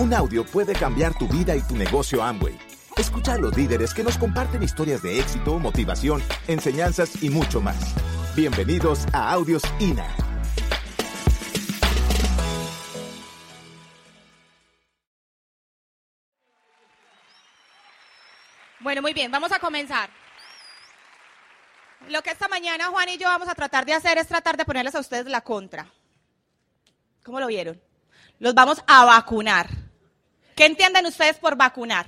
Un audio puede cambiar tu vida y tu negocio Amway. Escucha a los líderes que nos comparten historias de éxito, motivación, enseñanzas y mucho más. Bienvenidos a Audios INA. Bueno, muy bien, vamos a comenzar. Lo que esta mañana Juan y yo vamos a tratar de hacer es tratar de ponerles a ustedes la contra. ¿Cómo lo vieron? Los vamos a vacunar. ¿Qué entienden ustedes por vacunar?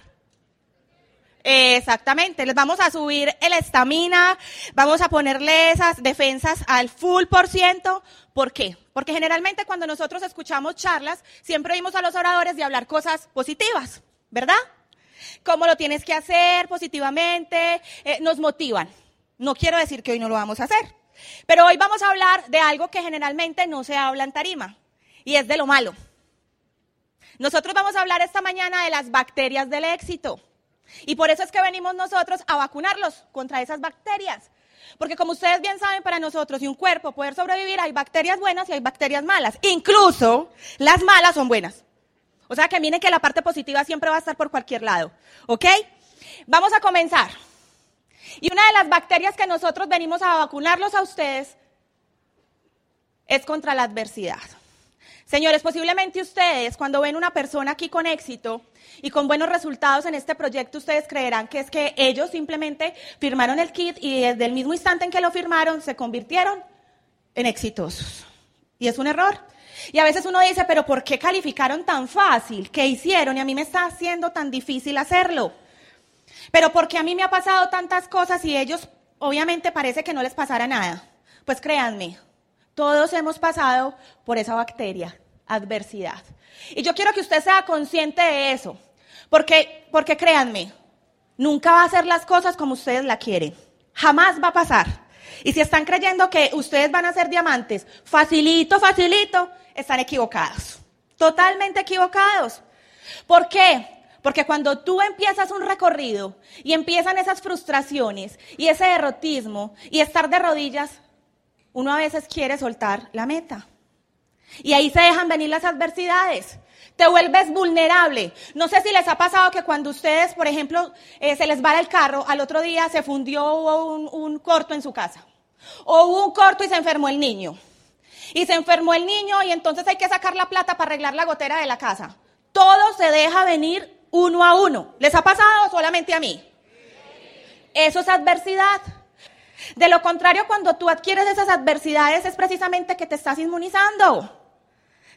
Exactamente, les vamos a subir el estamina, vamos a ponerle esas defensas al full por ciento. ¿Por qué? Porque generalmente cuando nosotros escuchamos charlas, siempre oímos a los oradores de hablar cosas positivas, ¿verdad? Cómo lo tienes que hacer positivamente, eh, nos motivan. No quiero decir que hoy no lo vamos a hacer, pero hoy vamos a hablar de algo que generalmente no se habla en tarima, y es de lo malo. Nosotros vamos a hablar esta mañana de las bacterias del éxito. Y por eso es que venimos nosotros a vacunarlos contra esas bacterias. Porque como ustedes bien saben, para nosotros y un cuerpo poder sobrevivir hay bacterias buenas y hay bacterias malas. Incluso las malas son buenas. O sea que miren que la parte positiva siempre va a estar por cualquier lado. ¿Ok? Vamos a comenzar. Y una de las bacterias que nosotros venimos a vacunarlos a ustedes es contra la adversidad. Señores, posiblemente ustedes, cuando ven una persona aquí con éxito y con buenos resultados en este proyecto, ustedes creerán que es que ellos simplemente firmaron el kit y desde el mismo instante en que lo firmaron se convirtieron en exitosos. Y es un error. Y a veces uno dice, pero ¿por qué calificaron tan fácil? ¿Qué hicieron? Y a mí me está haciendo tan difícil hacerlo. Pero ¿por qué a mí me ha pasado tantas cosas y ellos obviamente parece que no les pasara nada? Pues créanme, todos hemos pasado por esa bacteria adversidad. Y yo quiero que usted sea consciente de eso, porque, porque créanme, nunca va a hacer las cosas como ustedes la quieren. Jamás va a pasar. Y si están creyendo que ustedes van a ser diamantes, facilito, facilito, están equivocados. Totalmente equivocados. ¿Por qué? Porque cuando tú empiezas un recorrido y empiezan esas frustraciones y ese derrotismo y estar de rodillas, uno a veces quiere soltar la meta. Y ahí se dejan venir las adversidades. Te vuelves vulnerable. No sé si les ha pasado que cuando ustedes, por ejemplo, eh, se les va el carro, al otro día se fundió un, un corto en su casa. O hubo un corto y se enfermó el niño. Y se enfermó el niño y entonces hay que sacar la plata para arreglar la gotera de la casa. Todo se deja venir uno a uno. ¿Les ha pasado solamente a mí? Eso es adversidad. De lo contrario, cuando tú adquieres esas adversidades es precisamente que te estás inmunizando.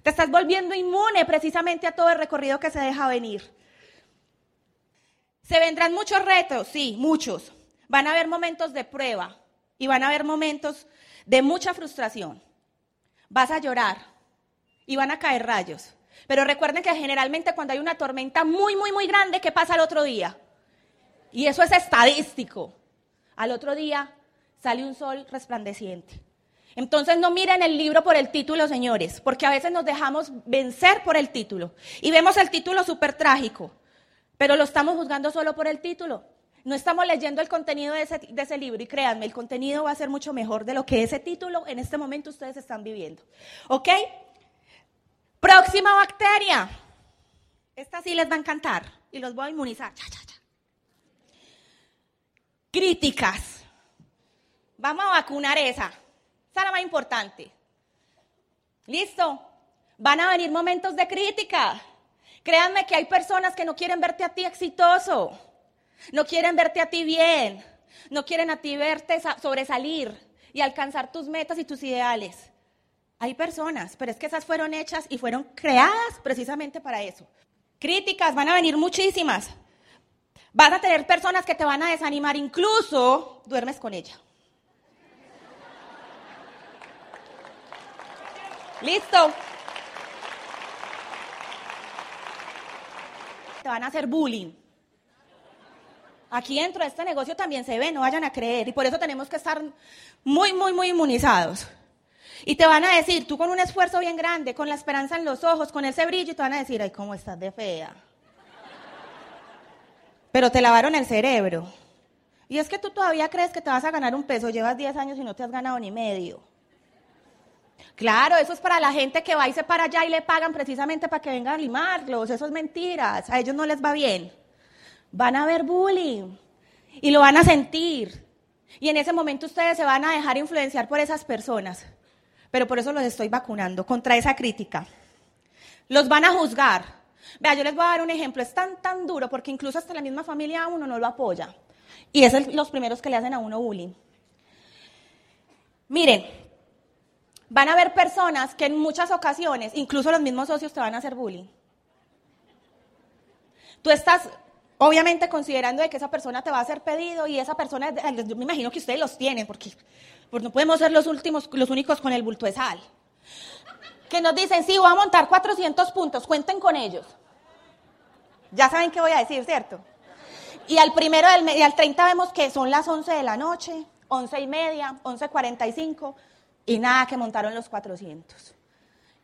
Te estás volviendo inmune precisamente a todo el recorrido que se deja venir. Se vendrán muchos retos, sí, muchos. Van a haber momentos de prueba y van a haber momentos de mucha frustración. Vas a llorar y van a caer rayos. Pero recuerden que generalmente cuando hay una tormenta muy, muy, muy grande, ¿qué pasa al otro día? Y eso es estadístico. Al otro día sale un sol resplandeciente. Entonces no miren el libro por el título, señores, porque a veces nos dejamos vencer por el título y vemos el título súper trágico, pero lo estamos juzgando solo por el título. No estamos leyendo el contenido de ese, libro y créanme, el contenido va a ser mucho mejor de lo que ese título en este momento ustedes están viviendo. ¿Ok? Próxima bacteria. Esta sí les va a encantar y los voy a inmunizar. Críticas. Vamos a vacunar esa. Esa es la más importante. ¿Listo? Van a venir momentos de crítica. Créanme que hay personas que no quieren verte a ti exitoso, no quieren verte a ti bien, no quieren a ti verte sobresalir y alcanzar tus metas y tus ideales. Hay personas, pero es que esas fueron hechas y fueron creadas precisamente para eso. Críticas van a venir muchísimas. Vas a tener personas que te van a desanimar, incluso duermes con ella. Listo. Te van a hacer bullying. Aquí dentro de este negocio también se ve, no vayan a creer. Y por eso tenemos que estar muy, muy, muy inmunizados. Y te van a decir, tú con un esfuerzo bien grande, con la esperanza en los ojos, con ese brillo, y te van a decir, ay, cómo estás de fea. Pero te lavaron el cerebro. Y es que tú todavía crees que te vas a ganar un peso, llevas 10 años y no te has ganado ni medio. Claro, eso es para la gente que va y se para allá y le pagan precisamente para que vengan a limarlos. Eso es mentiras. A ellos no les va bien. Van a ver bullying y lo van a sentir. Y en ese momento ustedes se van a dejar influenciar por esas personas. Pero por eso los estoy vacunando contra esa crítica. Los van a juzgar. Vea, yo les voy a dar un ejemplo. Es tan, tan duro porque incluso hasta la misma familia a uno no lo apoya. Y es los primeros que le hacen a uno bullying. Miren, van a haber personas que en muchas ocasiones, incluso los mismos socios, te van a hacer bullying. Tú estás, obviamente, considerando de que esa persona te va a hacer pedido y esa persona, yo me imagino que ustedes los tienen, porque pues no podemos ser los, últimos, los únicos con el bulto de sal. Que nos dicen, sí, voy a montar 400 puntos, cuenten con ellos. Ya saben qué voy a decir, ¿cierto? Y al primero del y al 30 vemos que son las 11 de la noche, 11 y media, 11.45 y nada que montaron los 400.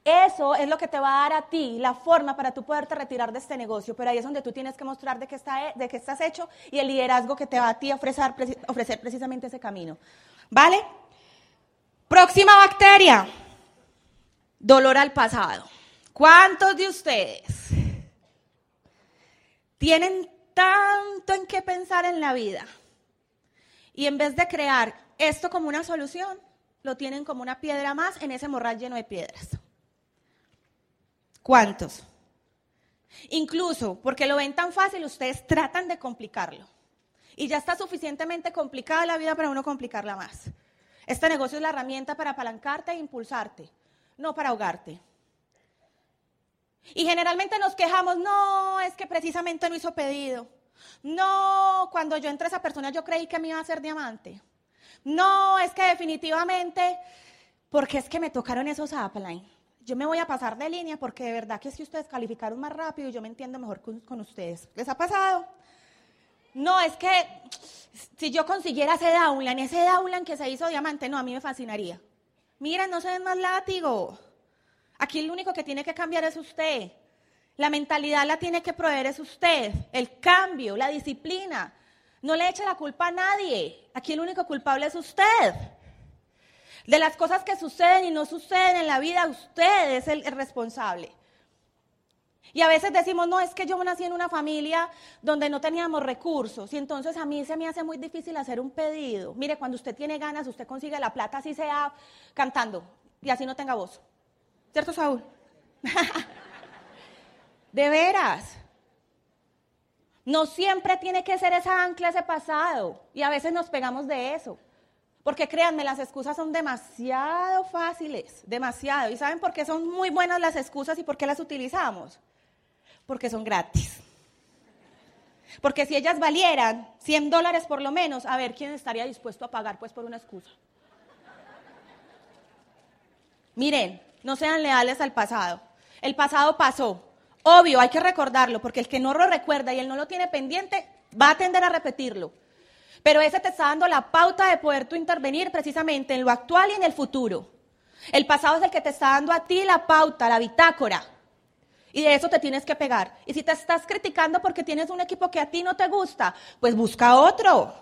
Eso es lo que te va a dar a ti la forma para tú poderte retirar de este negocio, pero ahí es donde tú tienes que mostrar de qué, está, de qué estás hecho y el liderazgo que te va a ti ofrecer, ofrecer precisamente ese camino. ¿Vale? Próxima bacteria, dolor al pasado. ¿Cuántos de ustedes tienen tanto en qué pensar en la vida y en vez de crear esto como una solución, lo tienen como una piedra más en ese morral lleno de piedras. ¿Cuántos? Incluso porque lo ven tan fácil, ustedes tratan de complicarlo. Y ya está suficientemente complicada la vida para uno complicarla más. Este negocio es la herramienta para apalancarte e impulsarte, no para ahogarte. Y generalmente nos quejamos, no, es que precisamente no hizo pedido. No, cuando yo entré a esa persona yo creí que me iba a hacer diamante. No, es que definitivamente, porque es que me tocaron esos upline. Yo me voy a pasar de línea porque de verdad que si ustedes calificaron más rápido y yo me entiendo mejor con, ustedes. ¿Les ha pasado? No, es que si yo consiguiera ese downline, ese downline que se hizo diamante, no, a mí me fascinaría. Miren, no se den más látigo. Aquí el único que tiene que cambiar es usted. La mentalidad la tiene que proveer es usted. El cambio, la disciplina. No le eche la culpa a nadie. Aquí el único culpable es usted. De las cosas que suceden y no suceden en la vida, usted es el, responsable. Y a veces decimos, no, es que yo nací en una familia donde no teníamos recursos y entonces a mí se me hace muy difícil hacer un pedido. Mire, cuando usted tiene ganas, usted consigue la plata así sea cantando y así no tenga voz. ¿Cierto, Saúl? de veras. No siempre tiene que ser esa ancla, ese pasado. Y a veces nos pegamos de eso. Porque créanme, las excusas son demasiado fáciles, demasiado. ¿Y saben por qué son muy buenas las excusas y por qué las utilizamos? Porque son gratis. Porque si ellas valieran 100 dólares por lo menos, a ver quién estaría dispuesto a pagar pues por una excusa. Miren, no sean leales al pasado. El pasado pasó. Obvio, hay que recordarlo, porque el que no lo recuerda y él no lo tiene pendiente, va a tender a repetirlo. Pero ese te está dando la pauta de poder tú intervenir precisamente en lo actual y en el futuro. El pasado es el que te está dando a ti la pauta, la bitácora. Y de eso te tienes que pegar. Y si te estás criticando porque tienes un equipo que a ti no te gusta, pues busca otro.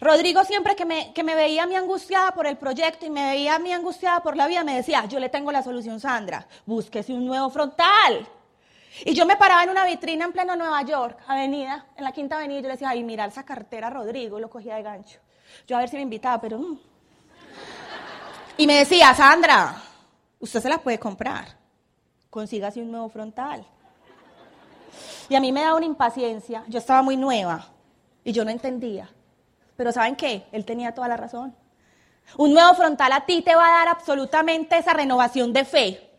Rodrigo siempre que me, que me veía a mí angustiada por el proyecto y me veía a mí angustiada por la vida, me decía, yo le tengo la solución, Sandra, búsquese un nuevo frontal. Y yo me paraba en una vitrina en pleno Nueva York, avenida, en la quinta avenida, y yo le decía, ay, mira esa cartera Rodrigo, lo cogía de gancho. Yo a ver si me invitaba, pero... Mm. Y me decía, Sandra, usted se la puede comprar, consígase un nuevo frontal. Y a mí me daba una impaciencia, yo estaba muy nueva y yo no entendía. Pero ¿saben qué? Él tenía toda la razón. Un nuevo frontal a ti te va a dar absolutamente esa renovación de fe.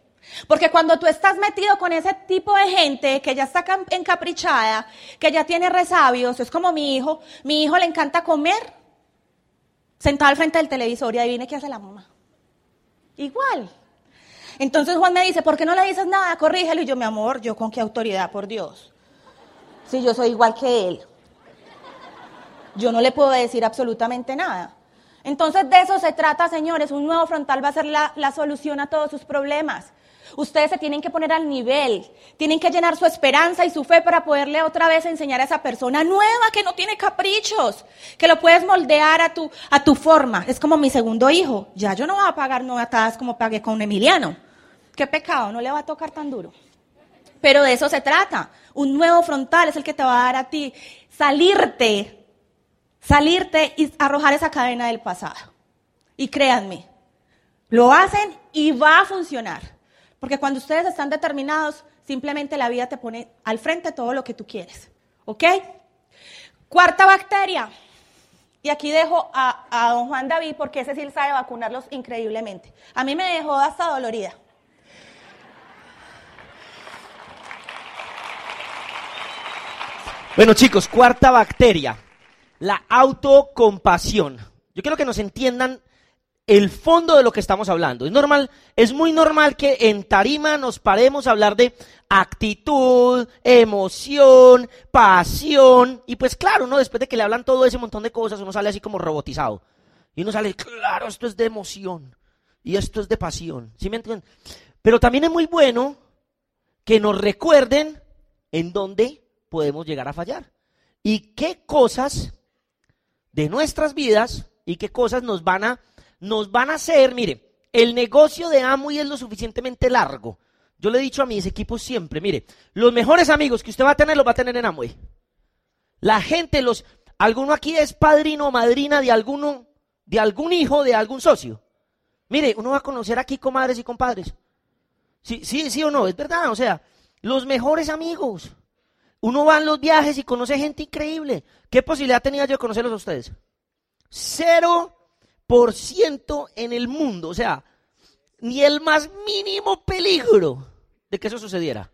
Porque cuando tú estás metido con ese tipo de gente que ya está encaprichada, que ya tiene resabios, es como mi hijo, mi hijo le encanta comer sentado al frente del televisor y adivine qué hace la mamá. Igual. Entonces Juan me dice, ¿por qué no le dices nada? Corrígelo. Y yo, mi amor, yo con qué autoridad, por Dios. Si yo soy igual que él. Yo no le puedo decir absolutamente nada. Entonces de eso se trata, señores. Un nuevo frontal va a ser la, solución a todos sus problemas. Ustedes se tienen que poner al nivel, tienen que llenar su esperanza y su fe para poderle otra vez enseñar a esa persona nueva que no tiene caprichos, que lo puedes moldear a tu, a tu forma. Es como mi segundo hijo. Ya yo no voy a pagar novatadas como pagué con Emiliano. Qué pecado, no le va a tocar tan duro. Pero de eso se trata. Un nuevo frontal es el que te va a dar a ti salirte, salirte y arrojar esa cadena del pasado. Y créanme, lo hacen y va a funcionar. Porque cuando ustedes están determinados, simplemente la vida te pone al frente todo lo que tú quieres. ¿Ok? Cuarta bacteria. Y aquí dejo a, a, don Juan David porque ese sí sabe vacunarlos increíblemente. A mí me dejó hasta dolorida. Bueno chicos, cuarta bacteria, la autocompasión. Yo quiero que nos entiendan el fondo de lo que estamos hablando. Es normal, es muy normal que en tarima nos paremos a hablar de actitud, emoción, pasión. Y pues claro, uno después de que le hablan todo ese montón de cosas, uno sale así como robotizado. Y uno sale, claro, esto es de emoción. Y esto es de pasión. ¿Sí me entienden? Pero también es muy bueno que nos recuerden en dónde podemos llegar a fallar. Y qué cosas de nuestras vidas y qué cosas nos van a, nos van a hacer, mire, el negocio de Amway es lo suficientemente largo. Yo le he dicho a mis equipos siempre, mire, los mejores amigos que usted va a tener los va a tener en Amway. La gente, los, alguno aquí es padrino o madrina de alguno, de algún hijo, de algún socio. Mire, uno va a conocer aquí comadres y compadres. Sí, sí, sí o no, es verdad, o sea, los mejores amigos. Uno va en los viajes y conoce gente increíble. ¿Qué posibilidad tenía yo de conocerlos a ustedes? Cero por ciento en el mundo. O sea, ni el más mínimo peligro de que eso sucediera.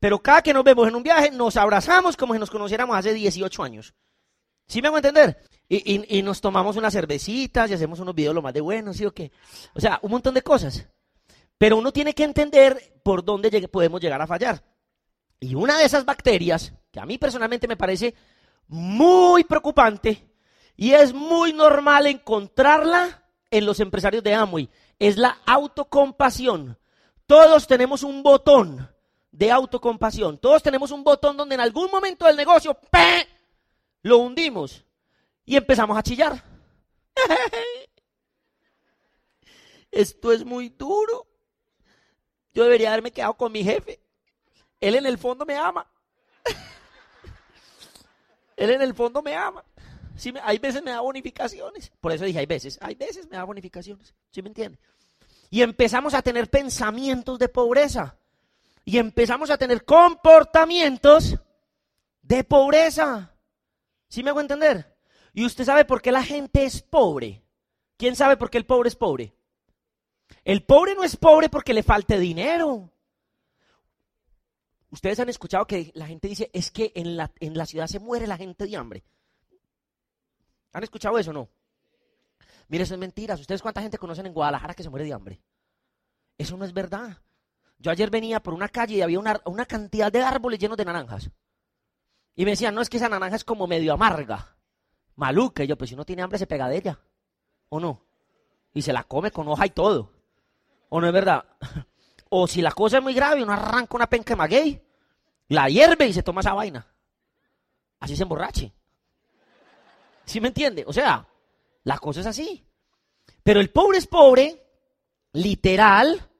Pero cada que nos vemos en un viaje, nos abrazamos como si nos conociéramos hace 18 años. ¿Sí me hago entender? Y, y, nos tomamos unas cervecitas y hacemos unos videos lo más de buenos, ¿sí o qué? O sea, un montón de cosas. Pero uno tiene que entender por dónde podemos llegar a fallar. Y una de esas bacterias, que a mí personalmente me parece muy preocupante y es muy normal encontrarla en los empresarios de Amway, es la autocompasión. Todos tenemos un botón de autocompasión. Todos tenemos un botón donde en algún momento del negocio ¡pe! lo hundimos y empezamos a chillar. Esto es muy duro. Yo debería haberme quedado con mi jefe. Él en el fondo me ama. Él en el fondo me ama. Sí, hay veces me da bonificaciones. Por eso dije, hay veces, hay veces me da bonificaciones. ¿Sí me entiende? Y empezamos a tener pensamientos de pobreza. Y empezamos a tener comportamientos de pobreza. ¿Sí me hago entender? Y usted sabe por qué la gente es pobre. ¿Quién sabe por qué el pobre es pobre? El pobre no es pobre porque le falte dinero. Ustedes han escuchado que la gente dice, es que en la, en la ciudad se muere la gente de hambre. ¿Han escuchado eso o no? Mire, eso es mentira. ¿Ustedes cuánta gente conocen en Guadalajara que se muere de hambre? Eso no es verdad. Yo ayer venía por una calle y había una, una cantidad de árboles llenos de naranjas. Y me decían, no, es que esa naranja es como medio amarga, maluca. Y yo, pues si uno tiene hambre se pega de ella. ¿O no? Y se la come con hoja y todo. ¿O no es verdad? O si la cosa es muy grave, uno arranca una penca de maguey, la hierve y se toma esa vaina. Así se emborrache. ¿Sí me entiende? O sea, la cosa es así. Pero el pobre es pobre, literal,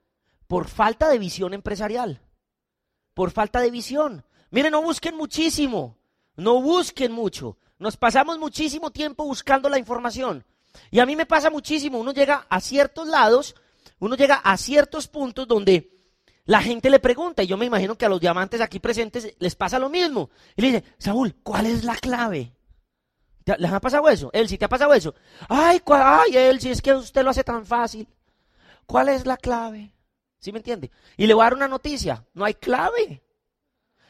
por falta de visión empresarial. Por falta de visión. Miren, no busquen muchísimo. No busquen mucho. Nos pasamos muchísimo tiempo buscando la información. Y a mí me pasa muchísimo. Uno llega a ciertos lados uno llega a ciertos puntos donde la gente le pregunta, y yo me imagino que a los diamantes aquí presentes les pasa lo mismo. Y le dice, Saúl, ¿cuál es la clave? ¿Les ha pasado eso? Él, si te ha pasado eso. Ay, ay, él, si es que usted lo hace tan fácil. ¿Cuál es la clave? ¿Sí me entiende? Y le voy a dar una noticia. No hay clave.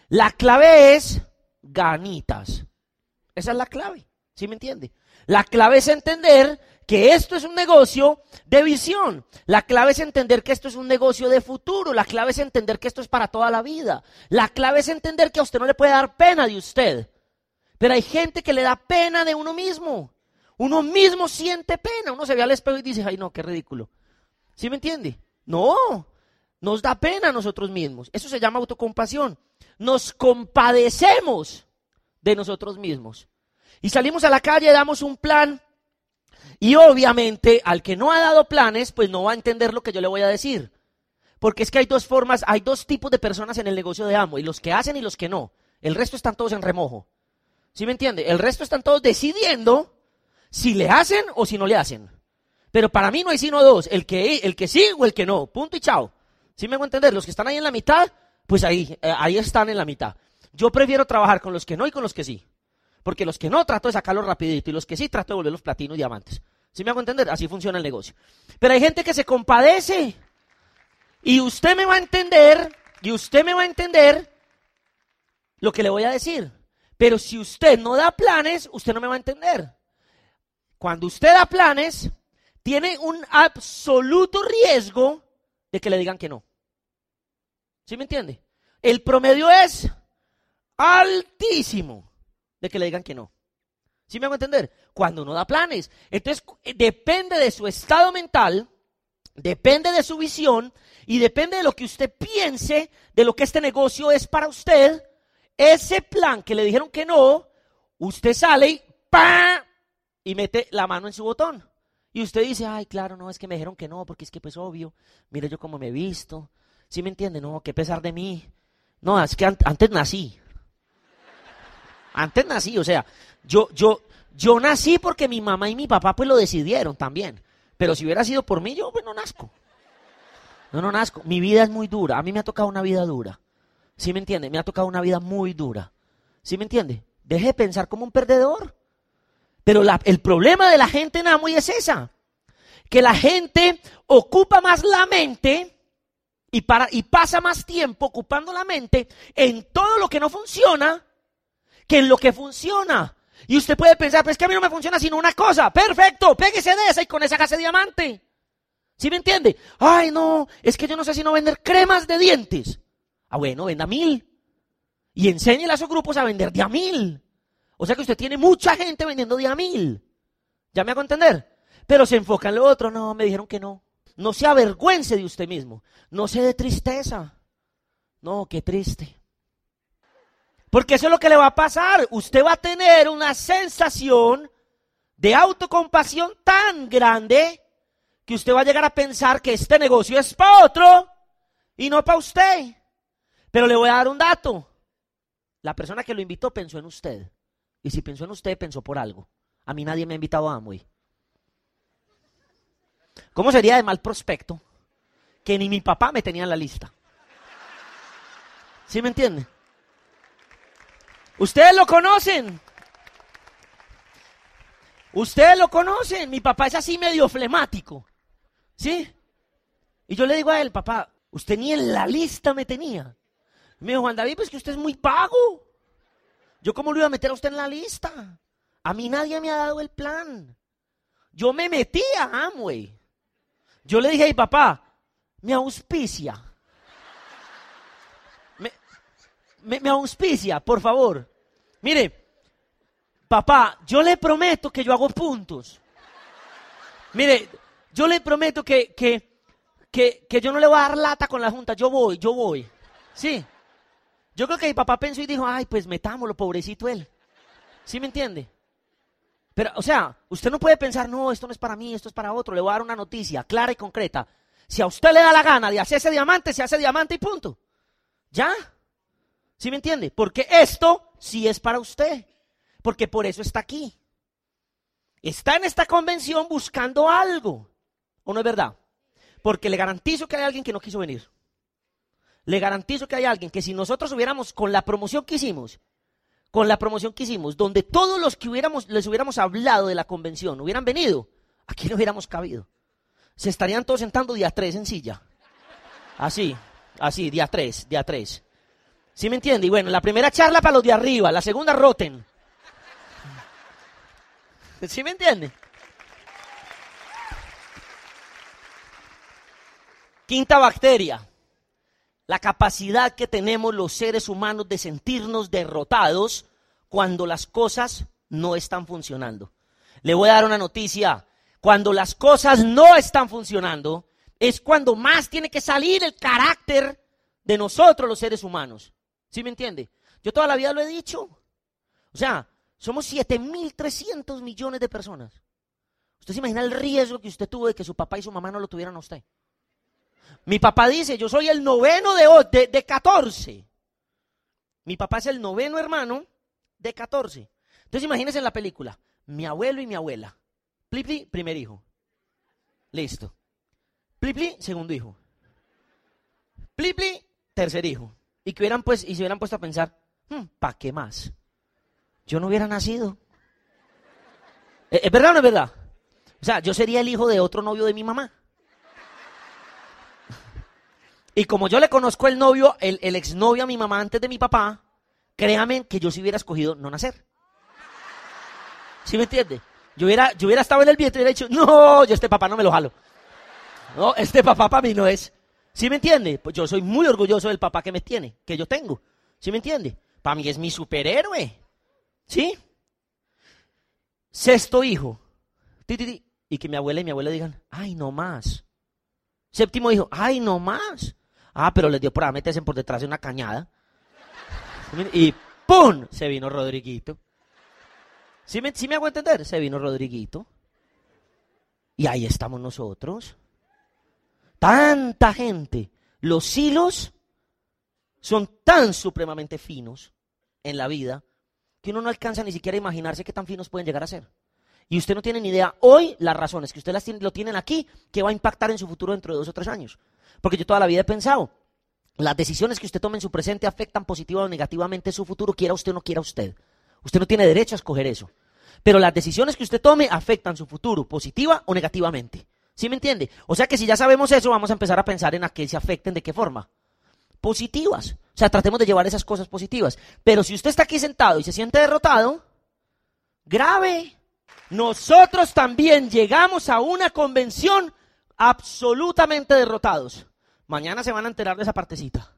La clave es ganitas. Esa es la clave. ¿Sí me entiende? La clave es entender que esto es un negocio de visión. La clave es entender que esto es un negocio de futuro. La clave es entender que esto es para toda la vida. La clave es entender que a usted no le puede dar pena de usted. Pero hay gente que le da pena de uno mismo. Uno mismo siente pena. Uno se ve al espejo y dice, ay no, qué ridículo. ¿Sí me entiende? No. Nos da pena a nosotros mismos. Eso se llama autocompasión. Nos compadecemos de nosotros mismos. Y salimos a la calle, damos un plan. Y obviamente al que no ha dado planes, pues no va a entender lo que yo le voy a decir. Porque es que hay dos formas, hay dos tipos de personas en el negocio de amo, y los que hacen y los que no. El resto están todos en remojo. ¿Sí me entiende? El resto están todos decidiendo si le hacen o si no le hacen. Pero para mí no hay sino dos, el que, el que sí o el que no. Punto y chao. ¿Sí me hago entender? Los que están ahí en la mitad, pues ahí, eh, ahí están en la mitad. Yo prefiero trabajar con los que no y con los que sí. Porque los que no trato de sacarlos rapidito y los que sí trato de volverlos platinos y diamantes. ¿Sí me hago entender? Así funciona el negocio. Pero hay gente que se compadece. Y usted me va a entender, y usted me va a entender lo que le voy a decir. Pero si usted no da planes, usted no me va a entender. Cuando usted da planes, tiene un absoluto riesgo de que le digan que no. ¿Sí me entiende? El promedio es altísimo de que le digan que no. ¿Sí me hago entender? Cuando uno da planes. Entonces, depende de su estado mental, depende de su visión y depende de lo que usted piense de lo que este negocio es para usted. Ese plan que le dijeron que no, usted sale y ¡pam! y mete la mano en su botón. Y usted dice, ay, claro, no, es que me dijeron que no, porque es que pues obvio, mire yo cómo me he visto. ¿Sí me entiende? No, qué pesar de mí. No, es que antes nací. Antes nací, o sea, yo, yo, yo nací porque mi mamá y mi papá pues lo decidieron también. Pero si hubiera sido por mí, yo pues no nazco. No, no nazco. Mi vida es muy dura. A mí me ha tocado una vida dura. ¿Sí me entiende? Me ha tocado una vida muy dura. ¿Sí me entiende? Deje de pensar como un perdedor. Pero el problema de la gente en Amway es esa. Que la gente ocupa más la mente y, para, y pasa más tiempo ocupando la mente en todo lo que no funciona que en lo que funciona. Y usted puede pensar, pues que a mí no me funciona sino una cosa. Perfecto, péguese de esa y con esa casa de diamante. ¿Sí me entiende? Ay, no, es que yo no sé si no vender cremas de dientes. Ah, bueno, venda mil. Y enséñele a esos grupos a vender de a mil. O sea que usted tiene mucha gente vendiendo de a mil. ¿Ya me hago entender? Pero se enfoca en lo otro. No, me dijeron que no. No se avergüence de usted mismo. No se dé tristeza. No, qué triste. Porque eso es lo que le va a pasar. Usted va a tener una sensación de autocompasión tan grande que usted va a llegar a pensar que este negocio es para otro y no para usted. Pero le voy a dar un dato. La persona que lo invitó pensó en usted. Y si pensó en usted, pensó por algo. A mí nadie me ha invitado a Amway. ¿Cómo sería de mal prospecto que ni mi papá me tenía en la lista? ¿Sí me entiende? Ustedes lo conocen. Ustedes lo conocen. Mi papá es así medio flemático. ¿Sí? Y yo le digo a él, papá, usted ni en la lista me tenía. Me dijo, Juan David, pues que usted es muy pago. Yo cómo lo iba a meter a usted en la lista. A mí nadie me ha dado el plan. Yo me metí a Amway. Yo le dije mi papá, me auspicia me, auspicia, por favor. Mire, papá, yo le prometo que yo hago puntos. Mire, yo le prometo que, que, que, que, yo no le voy a dar lata con la Junta, yo voy, yo voy. Sí. Yo creo que mi papá pensó y dijo, ay, pues metámoslo, pobrecito él. ¿Sí me entiende? Pero, o sea, usted no puede pensar, no, esto no es para mí, esto es para otro. Le voy a dar una noticia clara y concreta. Si a usted le da la gana de hacerse diamante, se hace diamante y punto. ¿Ya? ¿Sí me entiende? Porque esto sí es para usted. Porque por eso está aquí. Está en esta convención buscando algo. ¿O no es verdad? Porque le garantizo que hay alguien que no quiso venir. Le garantizo que hay alguien que si nosotros hubiéramos, con la promoción que hicimos, con la promoción que hicimos, donde todos los que hubiéramos, les hubiéramos hablado de la convención hubieran venido, aquí no hubiéramos cabido. Se estarían todos sentando día tres en silla. Así, así, día tres, día tres. ¿Sí me entiende? Y bueno, la primera charla para los de arriba, la segunda roten. ¿Sí me entiende? Quinta bacteria, la capacidad que tenemos los seres humanos de sentirnos derrotados cuando las cosas no están funcionando. Le voy a dar una noticia. Cuando las cosas no están funcionando, es cuando más tiene que salir el carácter de nosotros los seres humanos. ¿Sí me entiende? Yo toda la vida lo he dicho. O sea, somos 7.300 millones de personas. ¿Usted se imagina el riesgo que usted tuvo de que su papá y su mamá no lo tuvieran a usted? Mi papá dice, yo soy el noveno de, de, 14. Mi papá es el noveno hermano de 14. Entonces imagínense en la película, mi abuelo y mi abuela. Plipli, primer hijo. Listo. Plipli, segundo hijo. Plipli, tercer hijo. Y que hubieran pues, y se hubieran puesto a pensar, hmm, ¿para qué más? Yo no hubiera nacido. ¿Es, ¿Es verdad o no es verdad? O sea, yo sería el hijo de otro novio de mi mamá. Y como yo le conozco el novio, el, exnovio a mi mamá antes de mi papá, créame que yo si hubiera escogido no nacer. ¿Sí me entiende? Yo hubiera, yo hubiera estado en el vientre y hubiera dicho, no, yo este papá no me lo jalo. No, este papá para mí no es. ¿Sí me entiende? Pues yo soy muy orgulloso del papá que me tiene, que yo tengo. ¿Sí me entiende? Para mí es mi superhéroe. ¿Sí? Sexto hijo. Y que mi abuela y mi abuela digan, ay, no más. Séptimo hijo, ay, no más. Ah, pero les dio por meterse por detrás de una cañada. Y ¡pum! Se vino Rodriguito. ¿Sí me, ¿Sí me hago entender? Se vino Rodriguito. Y ahí estamos nosotros. Tanta gente. Los hilos son tan supremamente finos en la vida que uno no alcanza ni siquiera a imaginarse qué tan finos pueden llegar a ser. Y usted no tiene ni idea hoy las razones que usted las lo tienen aquí que va a impactar en su futuro dentro de dos o tres años. Porque yo toda la vida he pensado, las decisiones que usted tome en su presente afectan positiva o negativamente su futuro, quiera usted o no quiera usted. Usted no tiene derecho a escoger eso. Pero las decisiones que usted tome afectan su futuro, positiva o negativamente. ¿Sí me entiende? O sea que si ya sabemos eso, vamos a empezar a pensar en a qué se afecten, de qué forma. Positivas. O sea, tratemos de llevar esas cosas positivas. Pero si usted está aquí sentado y se siente derrotado, grave. Nosotros también llegamos a una convención absolutamente derrotados. Mañana se van a enterar de esa partecita.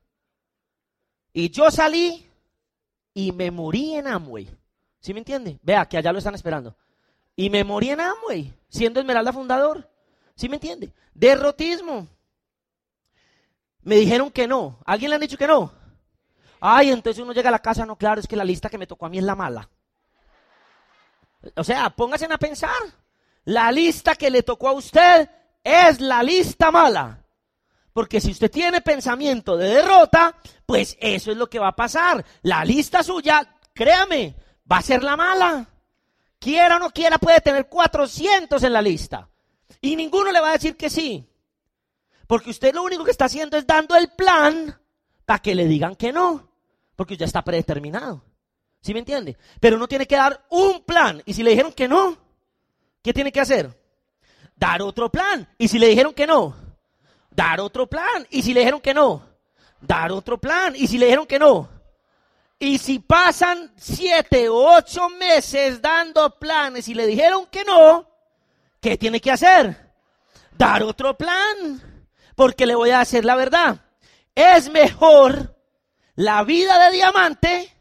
Y yo salí y me morí en Amway. ¿Sí me entiende? Vea que allá lo están esperando. Y me morí en Amway, siendo Esmeralda fundador. ¿Sí me entiende? Derrotismo. Me dijeron que no. ¿Alguien le han dicho que no? Ay, entonces uno llega a la casa, no, claro, es que la lista que me tocó a mí es la mala. O sea, pónganse a pensar. La lista que le tocó a usted es la lista mala. Porque si usted tiene pensamiento de derrota, pues eso es lo que va a pasar. La lista suya, créame, va a ser la mala. Quiera o no quiera, puede tener 400 en la lista. Y ninguno le va a decir que sí. Porque usted lo único que está haciendo es dando el plan para que le digan que no. Porque ya está predeterminado. ¿Sí me entiende? Pero uno tiene que dar un plan. Y si le dijeron que no, ¿qué tiene que hacer? Dar otro plan. Y si le dijeron que no, dar otro plan. Y si le dijeron que no, dar otro plan. Y si le dijeron que no. Y si pasan siete o ocho meses dando planes y le dijeron que no, ¿qué tiene que hacer? Dar otro plan. Porque le voy a hacer la verdad. Es mejor la vida de diamante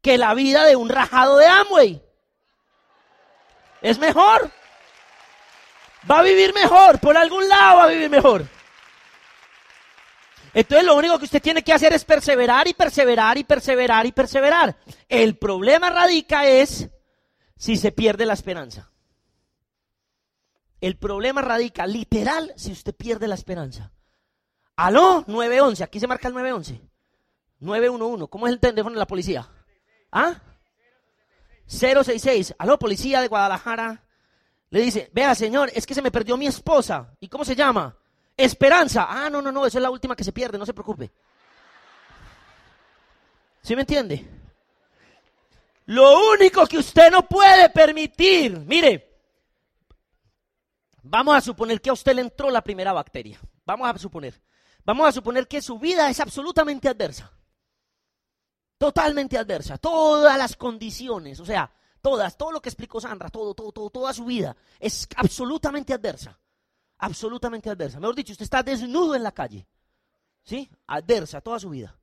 que la vida de un rajado de Amway. Es mejor. Va a vivir mejor, por algún lado va a vivir mejor. Entonces lo único que usted tiene que hacer es perseverar y perseverar y perseverar y perseverar. El problema radica es si se pierde la esperanza. El problema radica literal si usted pierde la esperanza. Aló, 911, aquí se marca el 911. 911, ¿cómo es el teléfono de la policía? ¿Ah? 066. Aló, policía de Guadalajara. Le dice, vea señor, es que se me perdió mi esposa. ¿Y cómo se llama? Esperanza. Ah, no, no, no, esa es la última que se pierde, no se preocupe. ¿Sí me entiende? Lo único que usted no puede permitir, mire, vamos a suponer que a usted le entró la primera bacteria. Vamos a suponer. Vamos a suponer que su vida es absolutamente adversa totalmente adversa, todas las condiciones, o sea, todas, todo lo que explicó Sandra, todo, todo, todo, toda su vida es absolutamente adversa, absolutamente adversa. Mejor dicho, usted está desnudo en la calle, ¿sí? Adversa toda su vida.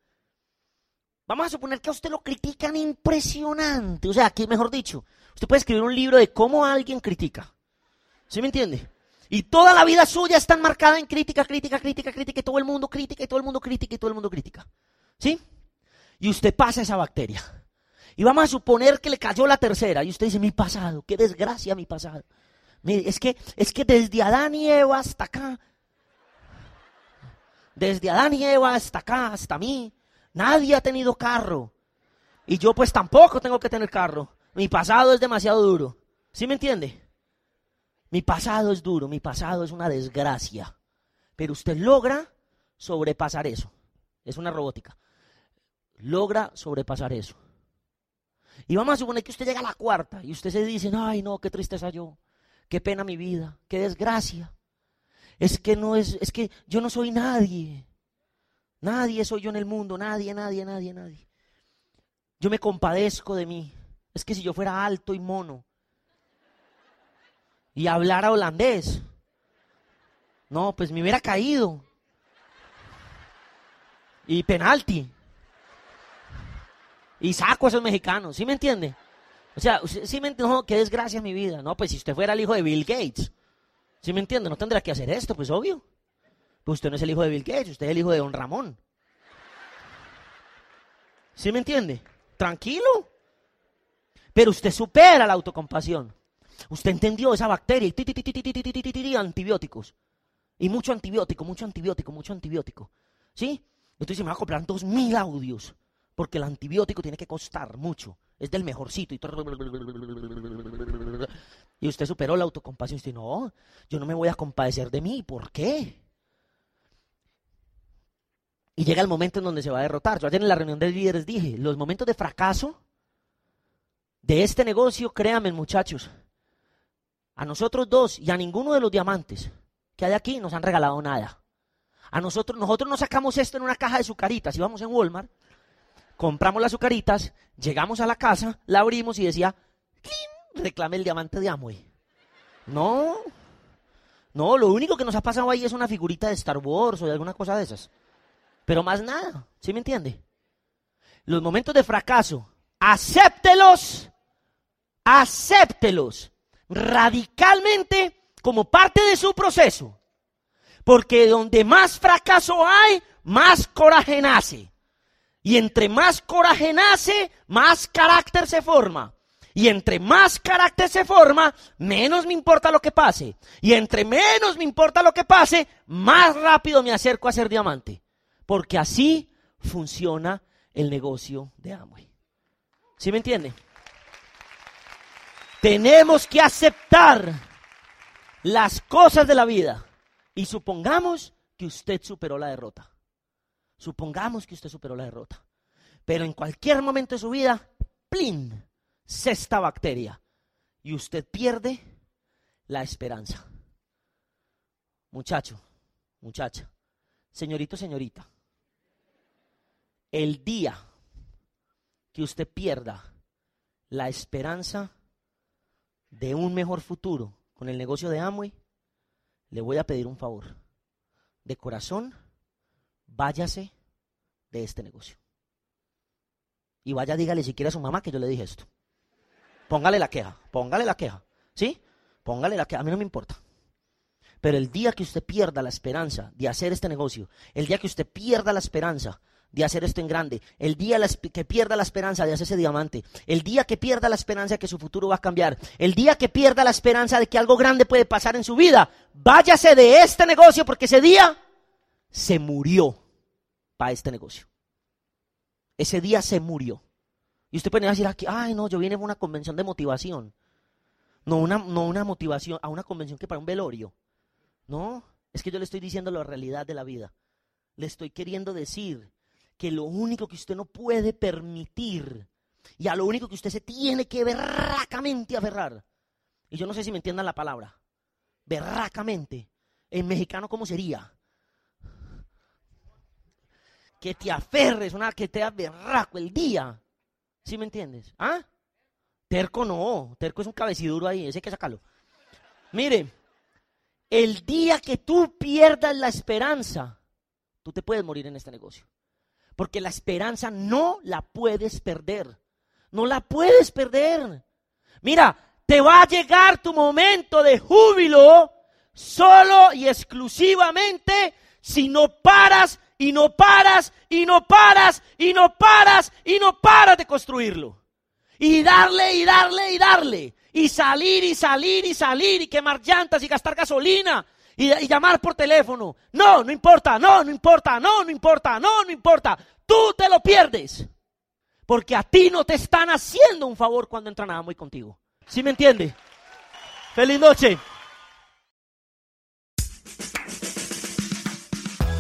Vamos a suponer que a usted lo critican impresionante, o sea, aquí mejor dicho, usted puede escribir un libro de cómo alguien critica, ¿sí me entiende? Y toda la vida suya está enmarcada en crítica, crítica, crítica, crítica, y todo el mundo crítica, y todo el mundo crítica, y todo el mundo crítica. ¿Sí? Y usted pasa esa bacteria. Y vamos a suponer que le cayó la tercera. Y usted dice, mi pasado, qué desgracia mi pasado. Mire, es que, es que desde Adán y Eva hasta acá, desde Adán y Eva hasta acá, hasta mí, nadie ha tenido carro. Y yo pues tampoco tengo que tener carro. Mi pasado es demasiado duro. ¿Sí me entiende? Mi pasado es duro, mi pasado es una desgracia. Pero usted logra sobrepasar eso. Es una robótica. Logra sobrepasar eso. Y vamos a suponer que usted llega a la cuarta y usted se dice, ay no, qué tristeza yo, qué pena mi vida, qué desgracia. Es que no es, es que yo no soy nadie. Nadie soy yo en el mundo, nadie, nadie, nadie, nadie. Yo me compadezco de mí. Es que si yo fuera alto y mono y hablara holandés, no, pues me hubiera caído. Y penalti. Y saco a esos mexicanos, ¿sí me entiende? O sea, ¿sí me entiende? No, qué desgracia mi vida. No, pues si usted fuera el hijo de Bill Gates, ¿sí me entiende? No tendría que hacer esto, pues obvio. Pues usted no es el hijo de Bill Gates, usted es el hijo de Don Ramón. ¿Sí me entiende? Tranquilo. Pero usted supera la autocompasión. Usted entendió esa bacteria y antibióticos. Y mucho antibiótico, mucho antibiótico, mucho antibiótico. ¿Sí? Entonces me va a comprar dos mil audios porque el antibiótico tiene que costar mucho. Es del mejorcito. Y, usted superó la autocompasión. Y usted, no, yo no me voy a compadecer de mí. ¿Por qué? Y llega el momento en donde se va a derrotar. Yo ayer en la reunión de líderes dije, los momentos de fracaso de este negocio, créanme muchachos, a nosotros dos y a ninguno de los diamantes que hay aquí nos han regalado nada. A nosotros, nosotros no sacamos esto en una caja de sucaritas y vamos en Walmart compramos las azucaritas, llegamos a la casa, la abrimos y decía, ¡Clean! reclame el diamante de Amway. No, no, lo único que nos ha pasado ahí es una figurita de Star Wars o de alguna cosa de esas. Pero más nada, ¿sí me entiende? Los momentos de fracaso, acéptelos, acéptelos radicalmente como parte de su proceso. Porque donde más fracaso hay, más coraje nace. Y entre más coraje nace, más carácter se forma. Y entre más carácter se forma, menos me importa lo que pase. Y entre menos me importa lo que pase, más rápido me acerco a ser diamante. Porque así funciona el negocio de Amway. ¿Sí me entiende? Tenemos que aceptar las cosas de la vida. Y supongamos que usted superó la derrota. Supongamos que usted superó la derrota. Pero en cualquier momento de su vida, ¡plin! esta bacteria. Y usted pierde la esperanza. Muchacho, muchacha, señorito, señorita, el día que usted pierda la esperanza de un mejor futuro con el negocio de Amway, le voy a pedir un favor. De corazón, váyase de este negocio. Y vaya, dígale si quiere a su mamá que yo le dije esto. Póngale la queja, póngale la queja, ¿sí? Póngale la queja, a mí no me importa. Pero el día que usted pierda la esperanza de hacer este negocio, el día que usted pierda la esperanza de hacer esto en grande, el día que pierda la esperanza de hacer ese diamante, el día que pierda la esperanza de que su futuro va a cambiar, el día que pierda la esperanza de que algo grande puede pasar en su vida, váyase de este negocio porque ese día se murió para este negocio. Ese día se murió. Y usted puede decir aquí, ay no, yo vine a una convención de motivación. No una, no una motivación, a una convención que para un velorio. No, es que yo le estoy diciendo la realidad de la vida. Le estoy queriendo decir que lo único que usted no puede permitir y a lo único que usted se tiene que berracamente aferrar. Y yo no sé si me entiendan la palabra. Berracamente. En mexicano, ¿cómo sería? Que te aferres, una que te berraco el día. ¿Sí me entiendes? ¿Ah? Terco no, terco es un cabeciduro ahí, ese hay que sacarlo. Mire, el día que tú pierdas la esperanza, tú te puedes morir en este negocio. Porque la esperanza no la puedes perder. No la puedes perder. Mira, te va a llegar tu momento de júbilo solo y exclusivamente si no paras y no paras y no paras y no paras y no paras de construirlo. Y darle y darle y darle. Y salir y salir y salir y quemar llantas y gastar gasolina y, y llamar por teléfono. No, no importa, no, no importa, no, no importa, no, no importa. Tú te lo pierdes. Porque a ti no te están haciendo un favor cuando entran a Amway contigo. ¿Sí me entiende? Feliz noche.